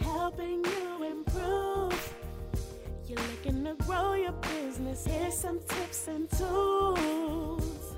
Helping you improve. You're looking to grow your business. Here's some tips and tools.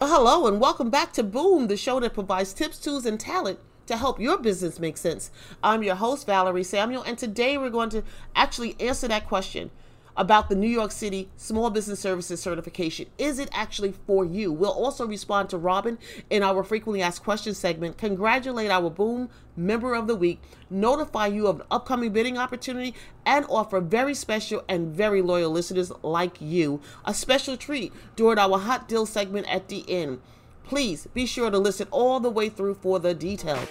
Well, hello, and welcome back to Boom, the show that provides tips, tools, and talent to help your business make sense. I'm your host, Valerie Samuel, and today we're going to actually answer that question about the New York City Small Business Services certification. Is it actually for you? We'll also respond to Robin in our frequently asked questions segment, congratulate our Boom member of the week, notify you of an upcoming bidding opportunity, and offer very special and very loyal listeners like you a special treat during our hot deal segment at the end. Please be sure to listen all the way through for the details.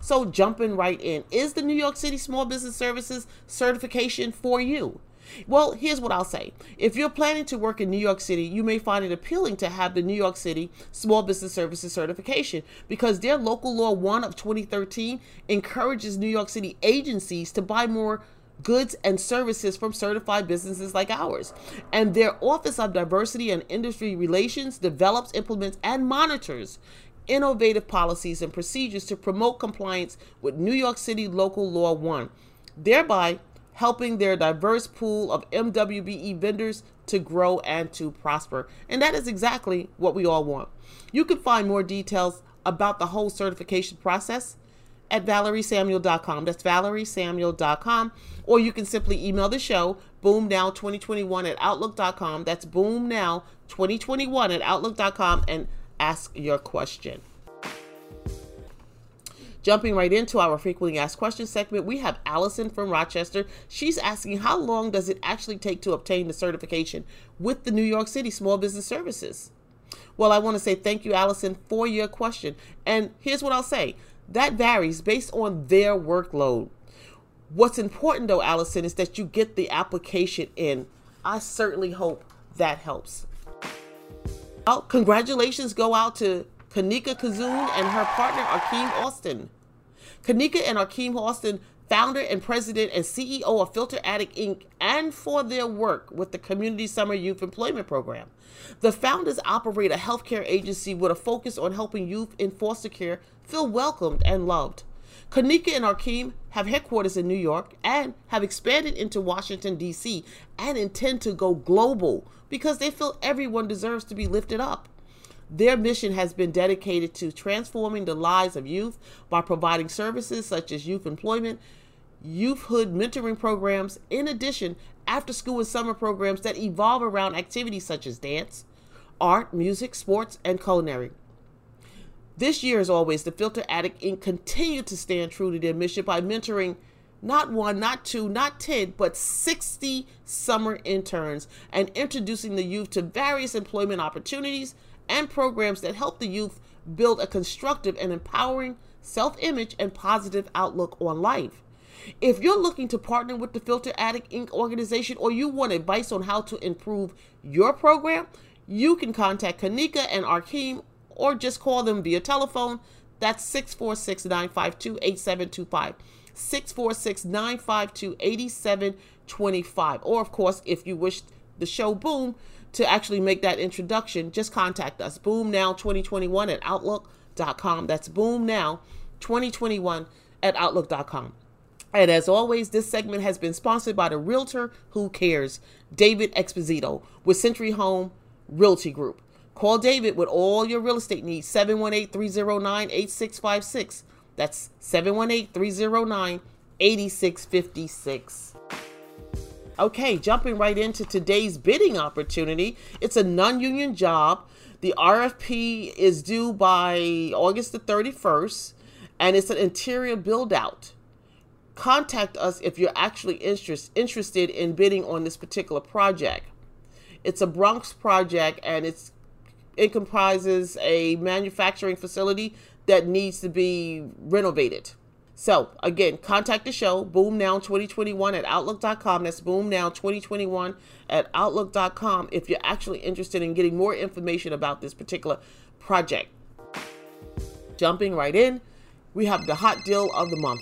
So, jumping right in, is the New York City Small Business Services certification for you? Well, here's what I'll say. If you're planning to work in New York City, you may find it appealing to have the New York City Small Business Services certification because their local law 1 of 2013 encourages New York City agencies to buy more goods and services from certified businesses like ours. And their Office of Diversity and Industry Relations develops, implements, and monitors innovative policies and procedures to promote compliance with New York City Local Law 1, thereby helping their diverse pool of MWBE vendors to grow and to prosper. And that is exactly what we all want. You can find more details about the whole certification process at valeriesamuel.com. That's valeriesamuel.com. Or you can simply email the show, boomnow2021 at outlook.com. That's boomnow2021 at outlook.com and ask your question. Jumping right into our frequently asked questions segment, we have Allison from Rochester. She's asking how long does it actually take to obtain the certification with the New York City Small Business Services? Well, I want to say thank you, Allison, for your question. And here's what I'll say that varies based on their workload. What's important, though, Allison, is that you get the application in. I certainly hope that helps. Well, congratulations go out to Kanika Kazoon and her partner Akeem Austin. Kanika and Akeem Austin, founder and president and CEO of Filter Addict Inc., and for their work with the Community Summer Youth Employment Program. The founders operate a healthcare agency with a focus on helping youth in foster care feel welcomed and loved. Kanika and Akeem have headquarters in New York and have expanded into Washington, D.C., and intend to go global because they feel everyone deserves to be lifted up. Their mission has been dedicated to transforming the lives of youth by providing services such as youth employment, youthhood mentoring programs, in addition, after school and summer programs that evolve around activities such as dance, art, music, sports, and culinary. This year, as always, the Filter Addict Inc. continue to stand true to their mission by mentoring not one, not two, not 10, but 60 summer interns and introducing the youth to various employment opportunities and programs that help the youth build a constructive and empowering self image and positive outlook on life. If you're looking to partner with the Filter Addict Inc. organization or you want advice on how to improve your program, you can contact Kanika and Akeem or just call them via telephone. That's 646 952 8725. 646 952 8725. Or, of course, if you wish the show boom, to actually make that introduction, just contact us. BoomNow2021 at Outlook.com. That's BoomNow2021 at Outlook.com. And as always, this segment has been sponsored by the realtor who cares, David Exposito, with Century Home Realty Group. Call David with all your real estate needs, 718 309 8656. That's 718 309 8656. Okay, jumping right into today's bidding opportunity. It's a non union job. The RFP is due by August the 31st, and it's an interior build out. Contact us if you're actually interest, interested in bidding on this particular project. It's a Bronx project, and it's it comprises a manufacturing facility that needs to be renovated. So again, contact the show, boomnow2021 at outlook.com. That's boomnow2021 at outlook.com if you're actually interested in getting more information about this particular project. Jumping right in, we have the hot deal of the month.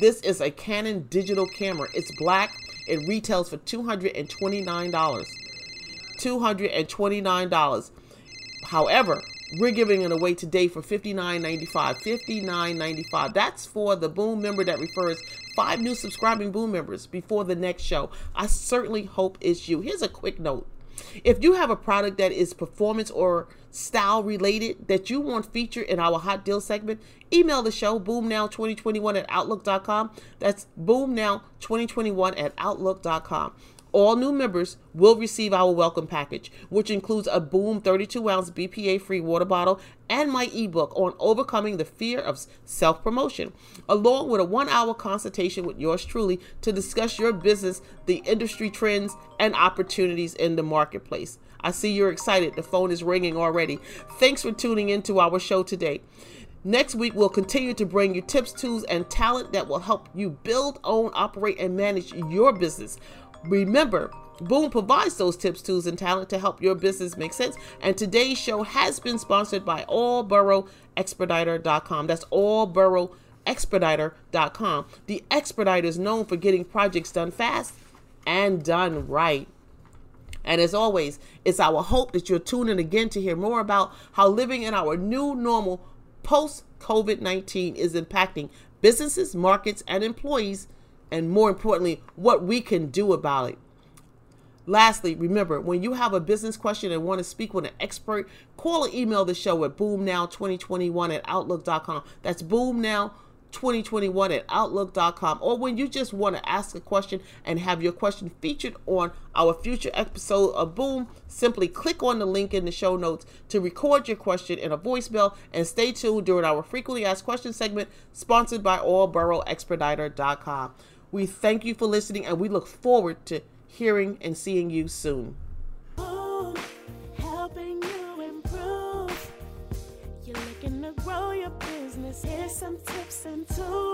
This is a Canon digital camera. It's black. It retails for $229. $229. However, we're giving it away today for $59.95. $59.95. That's for the Boom member that refers five new subscribing Boom members before the next show. I certainly hope it's you. Here's a quick note. If you have a product that is performance or style related that you want featured in our hot deal segment, email the show boomnow2021 at outlook.com. That's boomnow2021 at outlook.com. All new members will receive our welcome package, which includes a Boom 32 ounce BPA free water bottle and my ebook on overcoming the fear of self promotion, along with a one hour consultation with yours truly to discuss your business, the industry trends, and opportunities in the marketplace. I see you're excited. The phone is ringing already. Thanks for tuning in to our show today. Next week, we'll continue to bring you tips, tools, and talent that will help you build, own, operate, and manage your business. Remember, Boom provides those tips, tools, and talent to help your business make sense. And today's show has been sponsored by allboroughexpediter.com. That's allboroughexpediter.com. The expediter is known for getting projects done fast and done right. And as always, it's our hope that you're tuning in again to hear more about how living in our new normal post COVID 19 is impacting businesses, markets, and employees and more importantly, what we can do about it. Lastly, remember when you have a business question and want to speak with an expert, call or email the show at boomnow2021 at outlook.com. That's boomnow 2021 at outlook.com or when you just want to ask a question and have your question featured on our future episode of boom simply click on the link in the show notes to record your question in a voicemail and stay tuned during our frequently asked questions segment sponsored by allboroughexpediter.com we thank you for listening and we look forward to hearing and seeing you soon. Here's some tips and tools.